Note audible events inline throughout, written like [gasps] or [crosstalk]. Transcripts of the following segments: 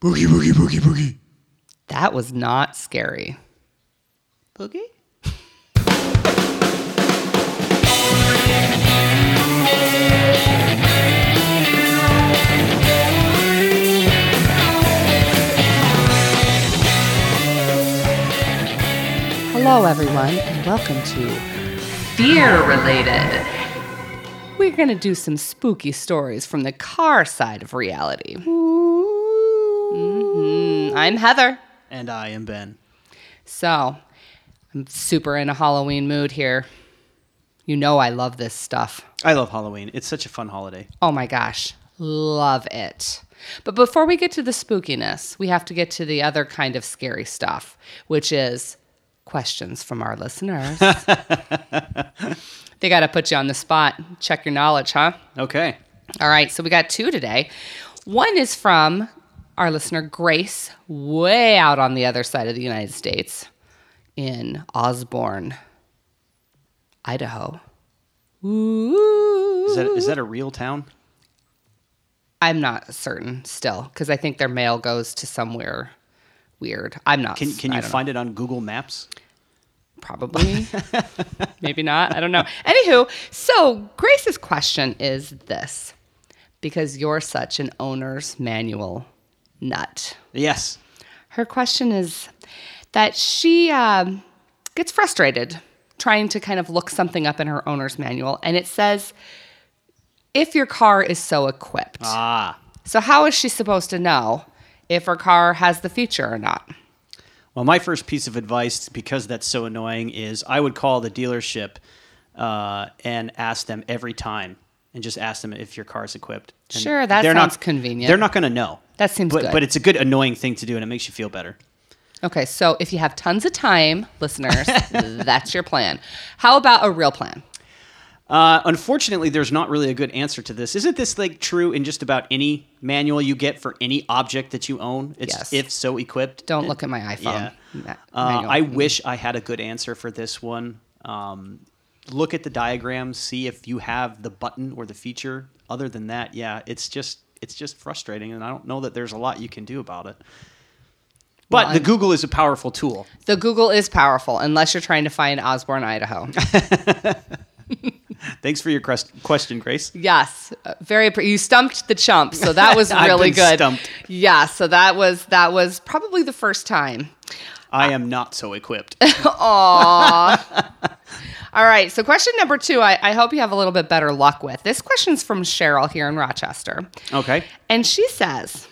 Boogie, boogie, boogie, boogie. That was not scary. Boogie? Hello, everyone, and welcome to Fear Related. We're going to do some spooky stories from the car side of reality. Mhm. I'm Heather. And I am Ben. So, I'm super in a Halloween mood here. You know, I love this stuff. I love Halloween. It's such a fun holiday. Oh my gosh, love it. But before we get to the spookiness, we have to get to the other kind of scary stuff, which is questions from our listeners. [laughs] they got to put you on the spot, check your knowledge, huh? Okay. All right, so we got two today. One is from our listener, Grace, way out on the other side of the United States in Osburn, Idaho. Ooh. Is that is that a real town? I'm not certain still because I think their mail goes to somewhere weird. I'm not. Can can you don't know. find it on Google Maps? Probably. [laughs] Maybe not. I don't know. Anywho, so Grace's question is this because you're such an owner's manual nut. Yes. Her question is that she um, gets frustrated trying to kind of look something up in her owner's manual, and it says, if your car is so equipped. Ah. So, how is she supposed to know if her car has the feature or not? Well, my first piece of advice, because that's so annoying, is I would call the dealership uh, and ask them every time, and just ask them if your car is equipped. And Sure, that sounds not, convenient. They're not going to know. That seems but, good. But it's a good annoying thing to do, and it makes you feel better. Okay, so if you have tons of time, listeners, [laughs] that's your plan. How about a real plan? Uh, unfortunately, there's not really a good answer to this. Isn't this like true in just about any manual you get for any object that you own? It's Yes. if so equipped. Don't look at my iPhone. Yeah. Uh. I wish I had a good answer for this one. Um, look at the diagram, see if you have the button or the feature. Other than that, yeah, it's just it's just frustrating, and I don't know that there's a lot you can do about it. But Well, the Google is a powerful tool. The Google is powerful unless you're trying to find Osburn, Idaho. [laughs] Thanks for your question, Grace. yes, uh, very. Pre- you stumped the chump, so that was [laughs] really good. stumped. Yeah, so that was that was probably the first time. I am not so equipped. [laughs] All right, so question number two, I, I hope you have a little bit better luck with. This question's from Cheryl here in Rochester. Okay. And she says,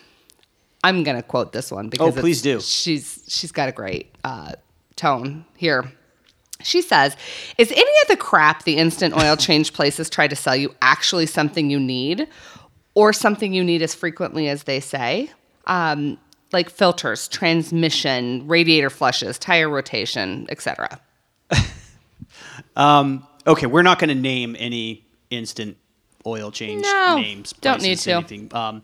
I'm going to quote this one because Oh, please do. She's she's got a great uh, tone here. She says, "Is any of the crap the instant oil [laughs] change places try to sell you actually something you need, or something you need as frequently as they say? Um, like filters, transmission, radiator flushes, tire rotation, etc." Okay, we're not going to name any instant oil change No, names. don't need to. Anything. Um,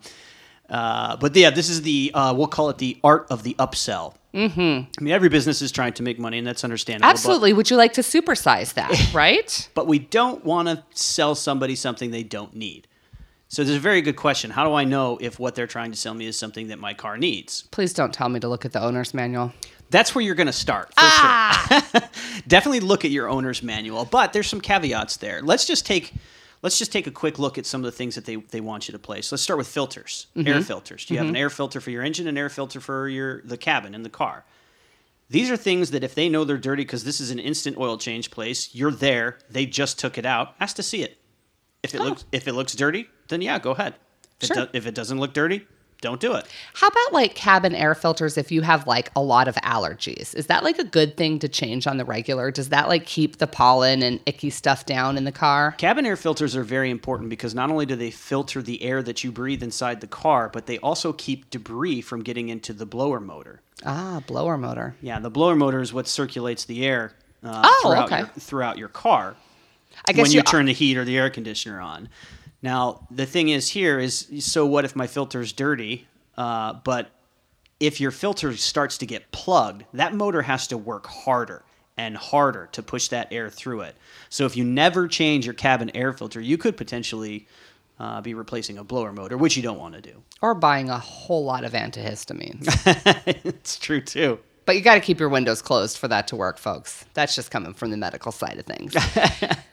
uh, but yeah, this is the uh, we'll call it the art of the upsell. Mm-hmm. I mean, every business is trying to make money, and that's understandable. but- Absolutely. Would you like to supersize that? [laughs] Right? But, we don't want to sell somebody something they don't need. So there's a very good question. How do I know if what they're trying to sell me is something that my car needs? Please don't tell me to look at the owner's manual. That's where you're going to start for sure. Ah. [laughs] Definitely look at your owner's manual, but there's some caveats there. Let's just take let's just take a quick look at some of the things that they, they want you to place. Let's start with filters, mm-hmm. air filters. Do you have an mm-hmm. air filter for your engine, an air filter for your the cabin in the car? These are things that if they know they're dirty because this is an instant oil change place, you're there, they just took it out, ask to see it. If it oh. looks if it looks dirty, then yeah, go ahead. If, Sure. it, do- if it doesn't look dirty, don't do it. How about like cabin air filters if you have like a lot of allergies? Is that like a good thing to change on the regular? Does that like keep the pollen and icky stuff down in the car? Cabin air filters are very important because not only do they filter the air that you breathe inside the car, but they also keep debris from getting into the blower motor. Ah, blower motor. Yeah, the blower motor is what circulates the air uh, Oh, throughout, okay. your, throughout your car I guess when you you turn the heat or the air conditioner on. Now, the thing is here is so what if my filter's dirty? Uh, but if your filter starts to get plugged, that motor has to work harder and harder to push that air through it. So if you never change your cabin air filter, you could potentially uh, be replacing a blower motor, which you don't want to do. Or buying a whole lot of antihistamines. [laughs] it's true too. but you got to keep your windows closed for that to work, folks. That's just coming from the medical side of things. [laughs]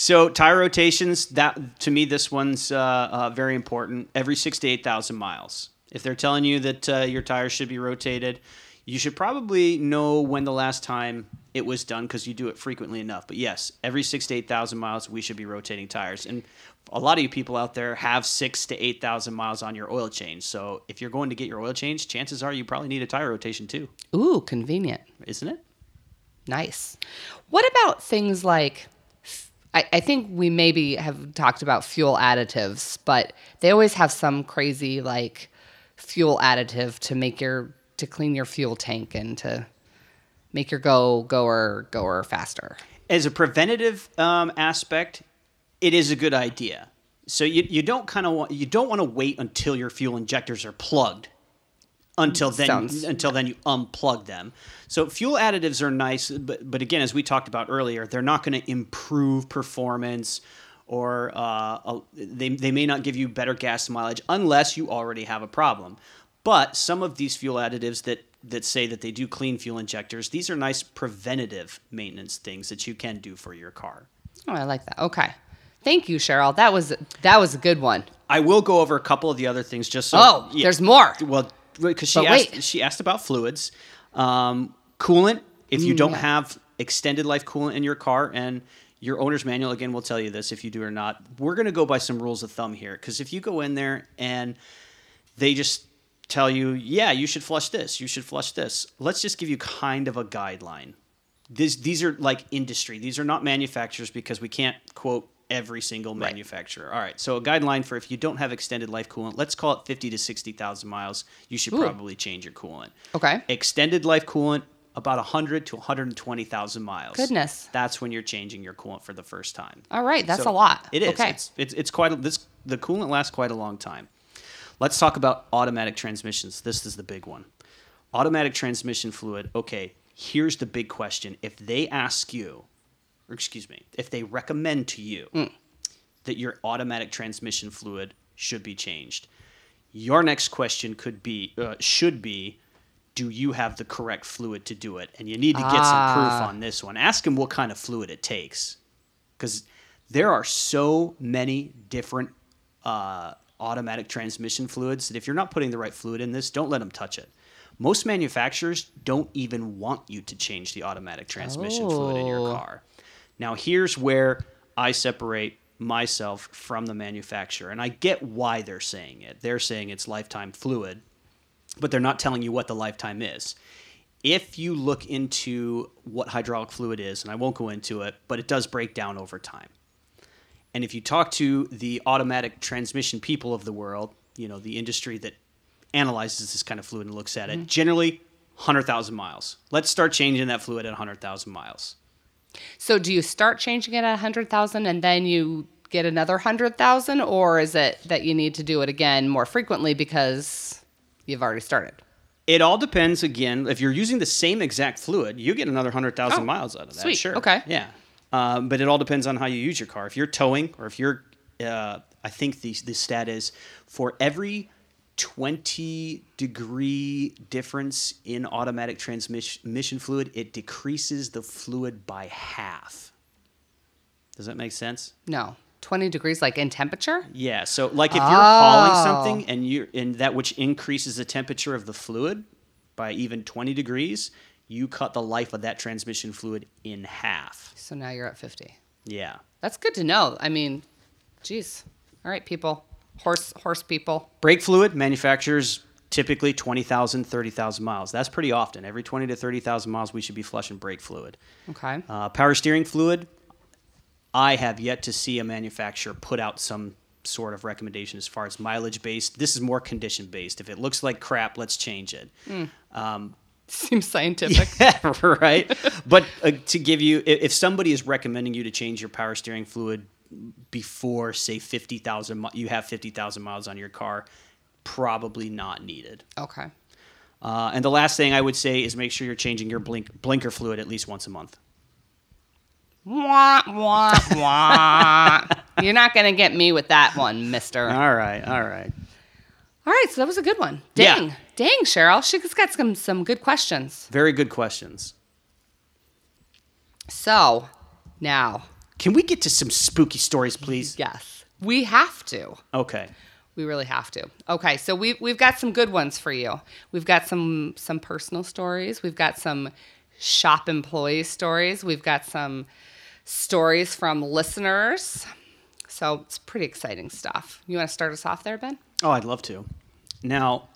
So tire rotations, that to me, this one's uh, uh, very important. Every six to eight thousand miles. If they're telling you that uh, your tires should be rotated, you should probably know when the last time it was done because you do it frequently enough. But yes, every six to eight thousand miles, we should be rotating tires. And a lot of you people out there have six to eight thousand miles on your oil change. So if you're going to get your oil change, chances are you probably need a tire rotation too, Ooh, convenient. isn't it? Nice. What about things like I, I think we maybe have talked about fuel additives, but they always have some crazy like fuel additive to make your to clean your fuel tank and to make your go goer goer faster. as a preventative um, aspect, it is a good idea. So you, you don't kind of want you don't want to wait until your fuel injectors are plugged until then Sounds- until then you unplug them. So fuel additives are nice, but but again, as we talked about earlier, they're not going to improve performance or uh, a- they, they may not give you better gas mileage unless you already have a problem. But some of these fuel additives that that say that they do clean fuel injectors, these are nice preventative maintenance things that you can do for your car. Oh, I like that. Okay. Thank you, Cheryl. That was that was a good one. I will go over a couple of the other things just so. Oh, yeah. there's more. Well, because she But asked, wait. she asked about fluids, um, coolant. If you Mm, don't yeah. have extended life coolant in your car, and your owner's manual again will tell you this if you do or not. We're going to go by some rules of thumb here because if you go in there and they just tell you, yeah, you should flush this, you should flush this. Let's just give you kind of a guideline. This, these are like industry. These are not manufacturers because we can't quote every single manufacturer. All right. So a guideline for if you don't have extended life coolant, let's call it 50 to 60,000 miles, you should Ooh. probably change your coolant. Okay. Extended life coolant about 100 to 120,000 miles. Goodness. That's when you're changing your coolant for the first time. All right, that's So a lot. It is. Okay. It's, it's it's quite a, this the coolant lasts quite a long time. Let's talk about automatic transmissions. This is the big one. Automatic transmission fluid. Okay, here's the big question. If they ask you, or excuse me, if they recommend to you Mm. that your automatic transmission fluid should be changed, your next question could be uh, should be do you have the correct fluid to do it? And you need to get some proof Ah. on this one. Ask them what kind of fluid it takes because there are so many different uh, automatic transmission fluids that if you're not putting the right fluid in this, don't let them touch it. Most manufacturers don't even want you to change the automatic transmission fluid in your Oh. car. Now, here's where I separate myself from the manufacturer, and I get why they're saying it. They're saying it's lifetime fluid, but they're not telling you what the lifetime is. If you look into what hydraulic fluid is, and I won't go into it, but it does break down over time. And if you talk to the automatic transmission people of the world, you know, the industry that analyzes this kind of fluid and looks at it, mm-hmm. generally 100,000 miles. Let's start changing that fluid at 100,000 miles. So do you start changing it at 100,000 and then you get another 100,000 or is it that you need to do it again more frequently because you've already started? It all depends. Again, if you're using the same exact fluid, you get another hundred thousand Oh, miles out of that. sweet. Sure. Okay. Yeah. Um, but it all depends on how you use your car. If you're towing, or if you're, uh, I think the the stat is for every twenty degree difference in automatic transmission fluid, it decreases the fluid by half. Does that make sense? No. 20 degrees like in temperature? Yeah. So like if you're hauling Oh. something and you're in that which increases the temperature of the fluid by even 20 degrees, you cut the life of that transmission fluid in half. So now you're at 50. Yeah. That's good to know. I mean, geez. All right, people. Horse horse people. Brake fluid manufacturers typically 20,000, 30,000 miles. That's pretty often. Every 20 to 30,000 miles we should be flushing brake fluid. Okay. Uh, power steering fluid, I have yet to see a manufacturer put out some sort of recommendation as far as mileage based. This is more condition based. If it looks like crap, let's change it. [laughs] Seems scientific. [laughs] Yeah, right. but uh, to give you, if somebody is recommending you to change your power steering fluid before, say, fifty thousand, you have fifty thousand miles on your car, probably not needed. Okay. Uh, and the last thing I would say is make sure you're changing your blink blinker fluid at least once a month. Wah, wah, wah. [laughs] You're not going to get me with that one, mister. All right, all right. All right, so that was a good one. Yeah. Dang. Dang, Cheryl. She's got some, some good questions. Very good questions. So now, Can we get to some spooky stories, please? yes, we have to. Okay. We really have to. Okay, so we we've got some good ones for you. We've got some some personal stories. We've got some shop employee stories. We've got some stories from listeners. So it's pretty exciting stuff. You want to start us off there, Ben? Oh, I'd love to. Now,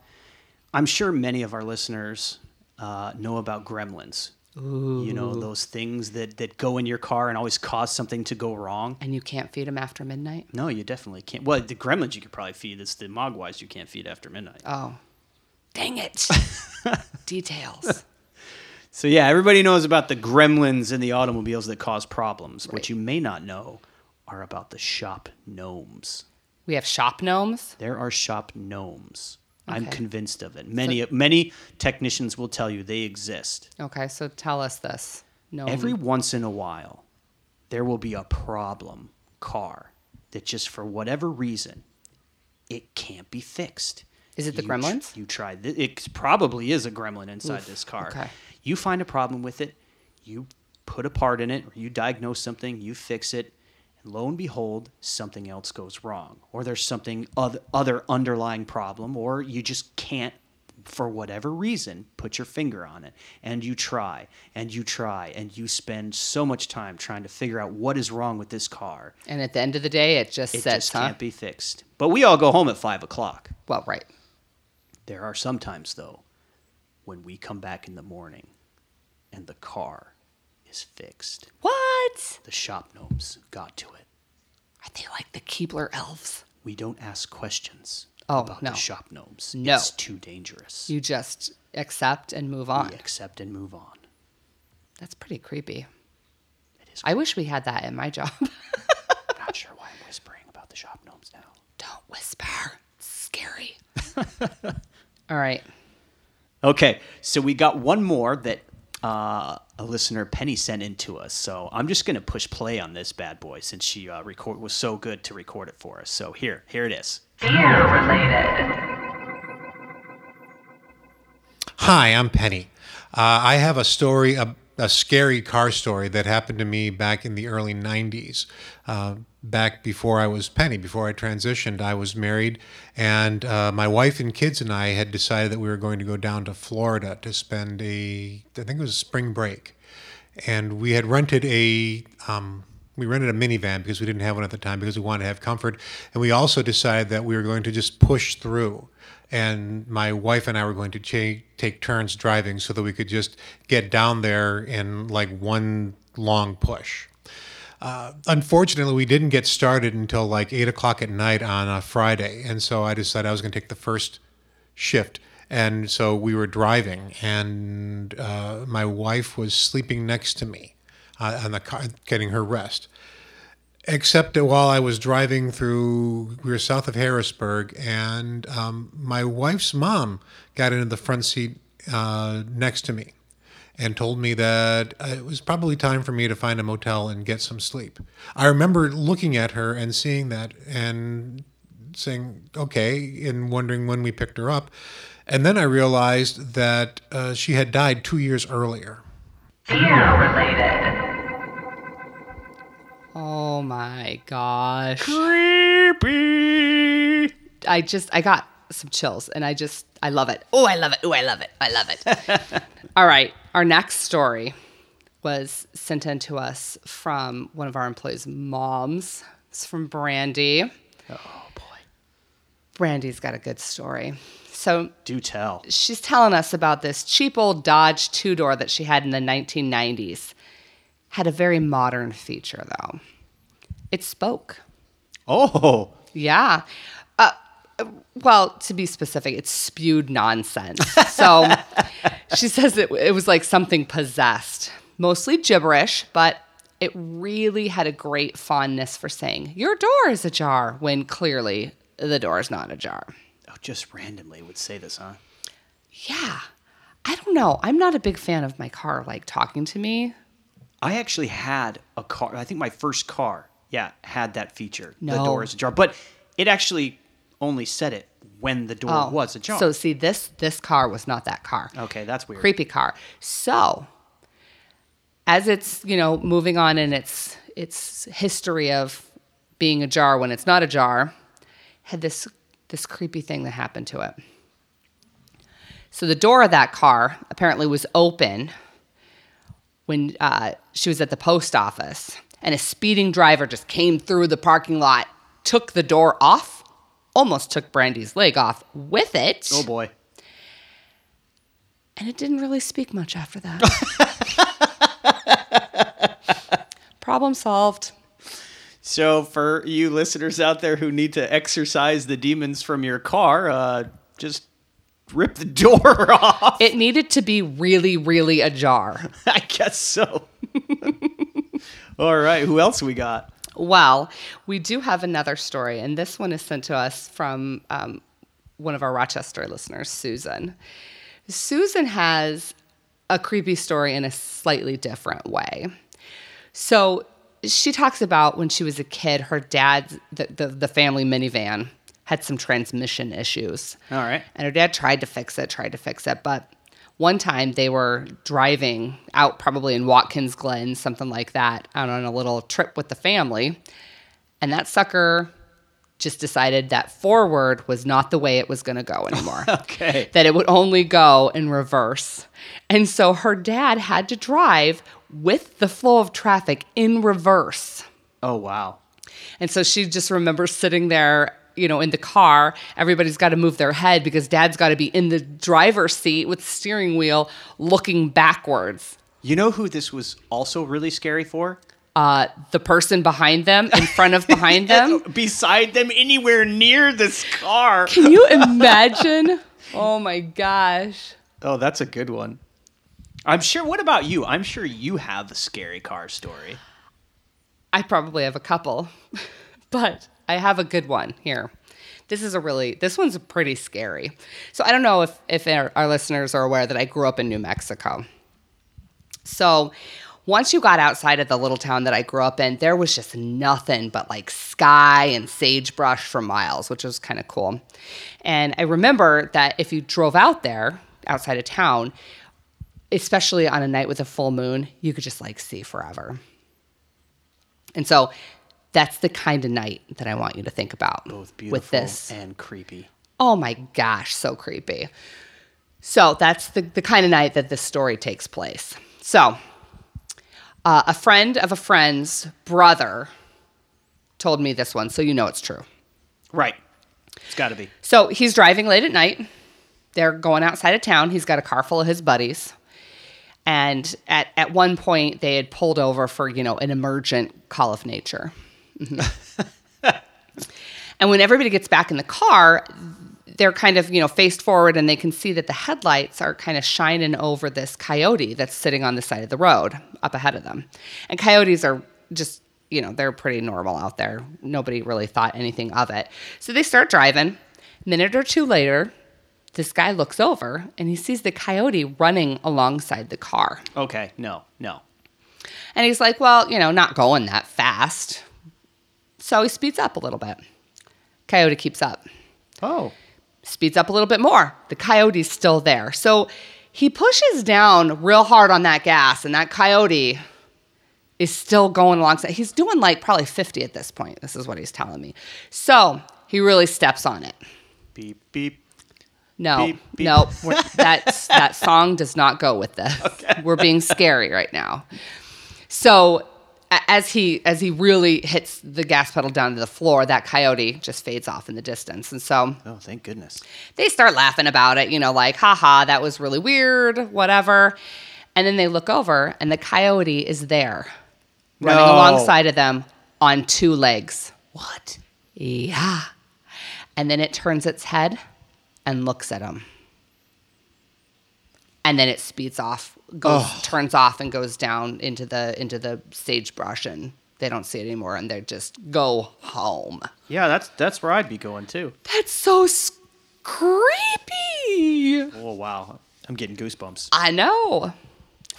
I'm sure many of our listeners uh, know about gremlins. You know, those things that, that go in your car and always cause something to go wrong. And you can't feed them after midnight. No, you definitely can't. Well, the gremlins you could probably feed. It's the mogwais you can't feed after midnight. Oh, dang it! [laughs] Details. [laughs] So, yeah, everybody knows about the gremlins in the automobiles that cause problems. Right. What you may not know are about the shop gnomes. We have shop gnomes. There are shop gnomes. I'm convinced of it. Many many technicians will tell you they exist. Okay, so tell us this. No. Every once in a while, there will be a problem car that just for whatever reason, it can't be fixed. Is it the You gremlins? you try Th- it probably is a gremlin inside this car. okay. You find a problem with it, you put a part in it, or you diagnose something, you fix it, lo and behold, something else goes wrong, or there's something other, underlying problem, or you just can't, for whatever reason, put your finger on it, and you try and you try and you spend so much time trying to figure out what is wrong with this car. and at the end of the day, it just It sits, just huh? can't be fixed. But we all go home at five o'clock. Well, right. There are some times, though, when we come back in the morning and the car is fixed. What? The shop gnomes got to it. Are they like the Keebler elves? We don't ask questions Oh, about no. the shop gnomes. No. It's too dangerous. You just accept and move on. we accept and move on. That's pretty creepy. It is. I wish we had that in my job. I'm [laughs] not sure why I'm whispering about the shop gnomes now. Don't whisper. It's scary. [laughs] All right. Okay, so we got one more that uh, a listener Penny sent in to us. So I'm just going to push play on this bad boy since she uh, record was so good to record it for us. So here, here it is. Fear related. Hi, I'm Penny. Uh, I have a story, a, a scary car story that happened to me back in the early 90s. Uh, back before I was Penny, before I transitioned, I was married, and uh, my wife and kids and I had decided that we were going to go down to Florida to spend a, I think it was a spring break. And we had rented a, um, we rented a minivan because we didn't have one at the time because we wanted to have comfort. And we also decided that we were going to just push through and my wife and I were going to cha- take turns driving so that we could just get down there in like one long push. Uh, unfortunately, we didn't get started until like eight o'clock at night on a Friday, and so I decided I was going to take the first shift. And so we were driving, and uh, my wife was sleeping next to me uh, on the car, getting her rest except that while I was driving through, we were south of Harrisburg, and um, my wife's mom got into the front seat uh, next to me and told me that uh, it was probably time for me to find a motel and get some sleep. I remember looking at her and seeing that and saying, okay, and wondering when we picked her up. And then I realized that uh, she had died two years earlier. Fear related. Oh my gosh. Creepy. I just I got some chills and I just I love it. Oh, I love it. Oh, I love it. I love it. [laughs] All right. Our next story was sent in to us from one of our employees' moms. It's from Brandy. Oh boy. Brandy's got a good story. So Do tell. she's telling us about this cheap old Dodge two door that she had in the 1990s. Had a very modern feature though. It spoke. Oh. Yeah. Uh, well, to be specific, it spewed nonsense. So [laughs] she says it, it was like something possessed, mostly gibberish, but it really had a great fondness for saying, Your door is ajar, when clearly the door is not ajar. Oh, just randomly would say this, huh? Yeah. I don't know. I'm not a big fan of my car like talking to me. I actually had a car. I think my first car, yeah, had that feature. The door is ajar, but it actually only said it when the door was ajar. Oh, So see, this this car was not that car. okay, that's weird. creepy car. So, as it's you know moving on in its its history of being a jar when it's not a jar, had this this creepy thing that happened to it. So the door of that car apparently was open when uh, she was at the post office, and a speeding driver just came through the parking lot, took the door off, almost took Brandy's leg off with it. Oh boy. And it didn't really speak much after that. [laughs] Problem solved. So for you listeners out there who need to exercise the demons from your car, uh, just rip the [laughs] door off. It needed to be really, really ajar. [laughs] I guess so. All right, who else we got? Well, we do have another story, and this one is sent to us from um, one of our Rochester listeners, Susan. Susan has a creepy story in a slightly different way. So she talks about when she was a kid, her dad's, the, the, the family minivan had some transmission issues. All right. And her dad tried to fix it, tried to fix it. But one time they were driving out, probably in Watkins Glen, something like that, out on a little trip with the family. And that sucker just decided that forward was not the way it was going to go anymore. [laughs] Okay. that it would only go in reverse. And so her dad had to drive with the flow of traffic in reverse. Oh wow. And so she just remembers sitting there, you know, in the car. Everybody's got to move their head because dad's got to be in the driver's seat with steering wheel looking backwards. You know who this was also really scary for? Uh, the person behind them, in front of [laughs] behind them. Beside them, anywhere near this car. Can you [laughs] imagine? Oh my gosh. Oh, that's a good one. I'm sure. What about you? I'm sure you have a scary car story. I probably have a couple, [laughs] but I have a good one here. This is a really, this one's pretty scary. So I don't know if, if our, our listeners are aware that I grew up in New Mexico. So once you got outside of the little town that I grew up in, there was just nothing but like sky and sagebrush for miles, which was kind of cool. And I remember that if you drove out there outside of town, especially on a night with a full moon, you could just like see forever. And so that's the kind of night that I want you to think about Both beautiful with this. and creepy. Oh my gosh, so creepy. So that's the, the kind of night that this story takes place. So, uh, a friend of a friend's brother told me this one, so you know it's true. Right. It's got to be. So he's driving late at night. They're going outside of town. He's got a car full of his buddies. And at, at one point, they had pulled over for, you know, an emergent call of nature. Mhm. [laughs] and when everybody gets back in the car, they're kind of, you know, faced forward and they can see that the headlights are kind of shining over this coyote that's sitting on the side of the road up ahead of them. And coyotes are just, you know, they're pretty normal out there. Nobody really thought anything of it. So they start driving. A minute or two later, this guy looks over and he sees the coyote running alongside the car. Okay. No. No. And he's like, well, you know, not going that fast. So he speeds up a little bit. Coyote keeps up. Oh. Speeds up a little bit more. The coyote's still there. So he pushes down real hard on that gas, and that coyote is still going alongside. He's doing like probably 50 at this point. This is what he's telling me. So he really steps on it. Beep beep. No, Beep, beep. no, we're, that song does not go with this. [laughs] We're being scary right now. So as he as he really hits the gas pedal down to the floor, that coyote just fades off in the distance, and so Oh, thank goodness. they start laughing about it. You know, like, haha, that was really weird, whatever. And then they look over, and the coyote is there, running No. alongside of them on two legs. What? Yeah. And then it turns its head and looks at him. And then it speeds off, goes turns off and goes down into the into the sagebrush and they don't see it anymore and they just go home. Yeah, that's that's where I'd be going too. That's so s- creepy. Oh wow, I'm getting goosebumps. I know.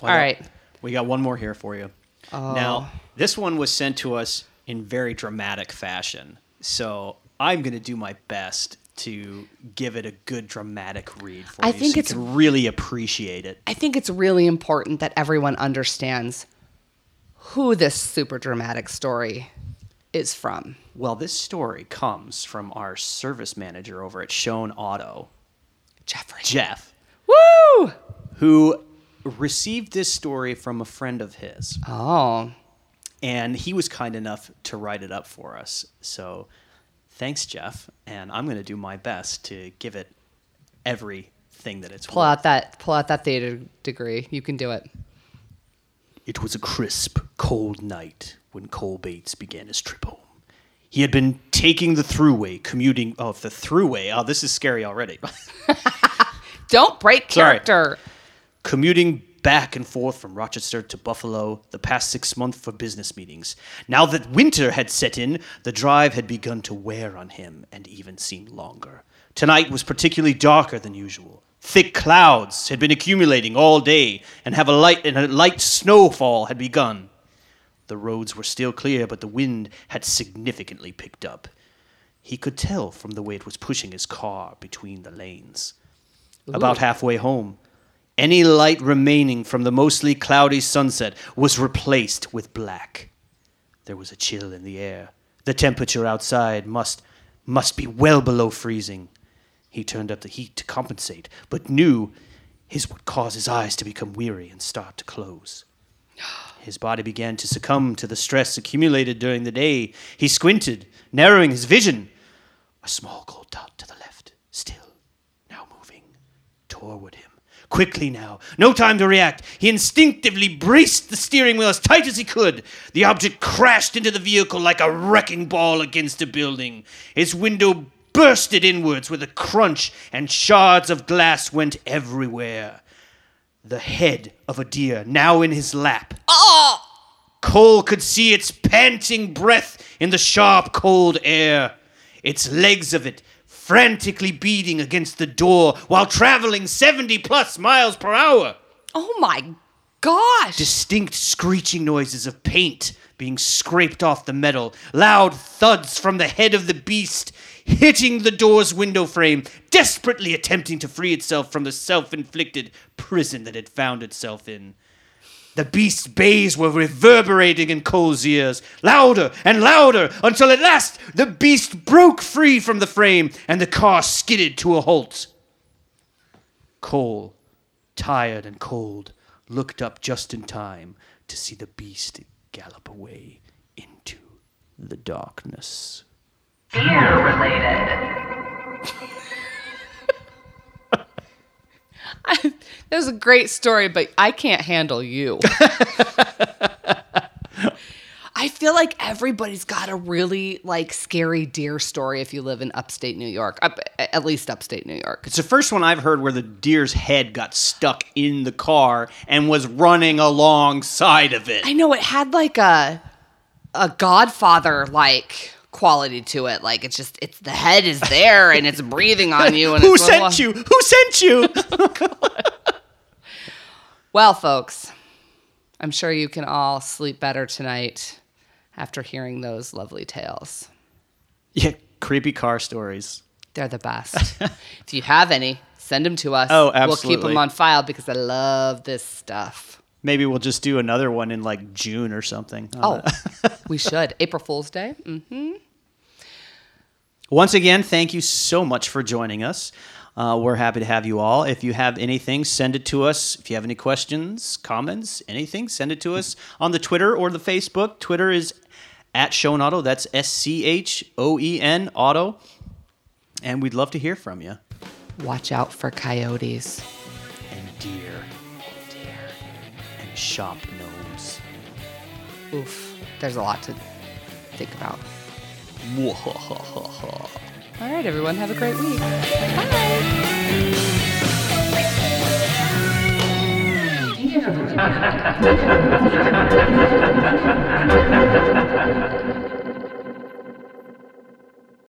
Well, All right. We got one more here for you. Now, oh. this one was sent to us in very dramatic fashion. So I'm going to do my best to give it a good dramatic read for I you think so it's- you can really appreciate it. I think it's really important that everyone understands who this super dramatic story is from. Well, this story comes from our service manager over at Schoen Auto, Jeffrey. Jeff, Woo! who received this story from a friend of his. Oh, and he was kind enough to write it up for us. So thanks, Jeff. And I'm going to do my best to give it everything that it's pull worth. out that pull out that theater degree. You can do it. It was a crisp, cold night when Cole Bates began his trip home. He had been taking the throughway, commuting. Oh, the throughway. Oh, this is scary already. [laughs] [laughs] Don't break Sorry. character. commuting back and forth from Rochester to Buffalo the past six months for business meetings. Now that winter had set in, the drive had begun to wear on him and even seemed longer. Tonight was particularly darker than usual. Thick clouds had been accumulating all day, and have a light and a light snowfall had begun. The roads were still clear, but the wind had significantly picked up. He could tell from the way it was pushing his car between the lanes. About halfway home, any light remaining from the mostly cloudy sunset was replaced with black. There was a chill in the air. The temperature outside must must be well below freezing. He turned up the heat to compensate, but knew his would cause his eyes to become weary and start to close. [gasps] His body began to succumb to the stress accumulated during the day. He squinted, narrowing his vision. A small gold dot to the left, still, now moving toward him. Quickly now, no time to react. He instinctively braced the steering wheel as tight as he could. The object crashed into the vehicle like a wrecking ball against a building. Its window bursted inwards with a crunch, and shards of glass went everywhere. The head of a deer now in his lap. Ah! Cole could see its panting breath in the sharp, cold air. Its legs of it frantically beating against the door while traveling 70 plus miles per hour. Oh my gosh. Distinct screeching noises of paint being scraped off the metal, loud thuds from the head of the beast hitting the door's window frame, desperately attempting to free itself from the self inflicted prison that it found itself in. The beast's bays were reverberating in Cole's ears, louder and louder, until at last the beast broke free from the frame and the car skidded to a halt. Cole, tired and cold, looked up just in time to see the beast gallop away into the darkness. Fear related. [laughs] That was a great story, but I can't handle you. [laughs] I feel like everybody's got a really like scary deer story if you live in upstate New York, up, at least upstate New York. It's the first one I've heard where the deer's head got stuck in the car and was running alongside of it. I know it had like a a Godfather like quality to it. Like it's just it's the head is there and it's breathing on you. And [laughs] Who sent you? Who sent you? [laughs] Well, folks, I'm sure you can all sleep better tonight after hearing those lovely tales. yeah, creepy car stories. They're the best. [laughs] if you have any, send them to us. Oh, absolutely. We'll keep them on file because I love this stuff. Maybe we'll just do another one in like June or something. Oh, we should. April Fool's Day. Mm. Once again, thank you so much for joining us. Uh, we're happy to have you all. If you have anything, send it to us. If you have any questions, comments, anything, send it to us on the Twitter or the Facebook. Twitter is at Schoen Auto. That's S C H O E N Auto. And we'd love to hear from you. Watch out for coyotes. And deer. Deer. And shop gnomes. Oof. There's a lot to think about. All right, everyone. Have a great week. Bye. [laughs]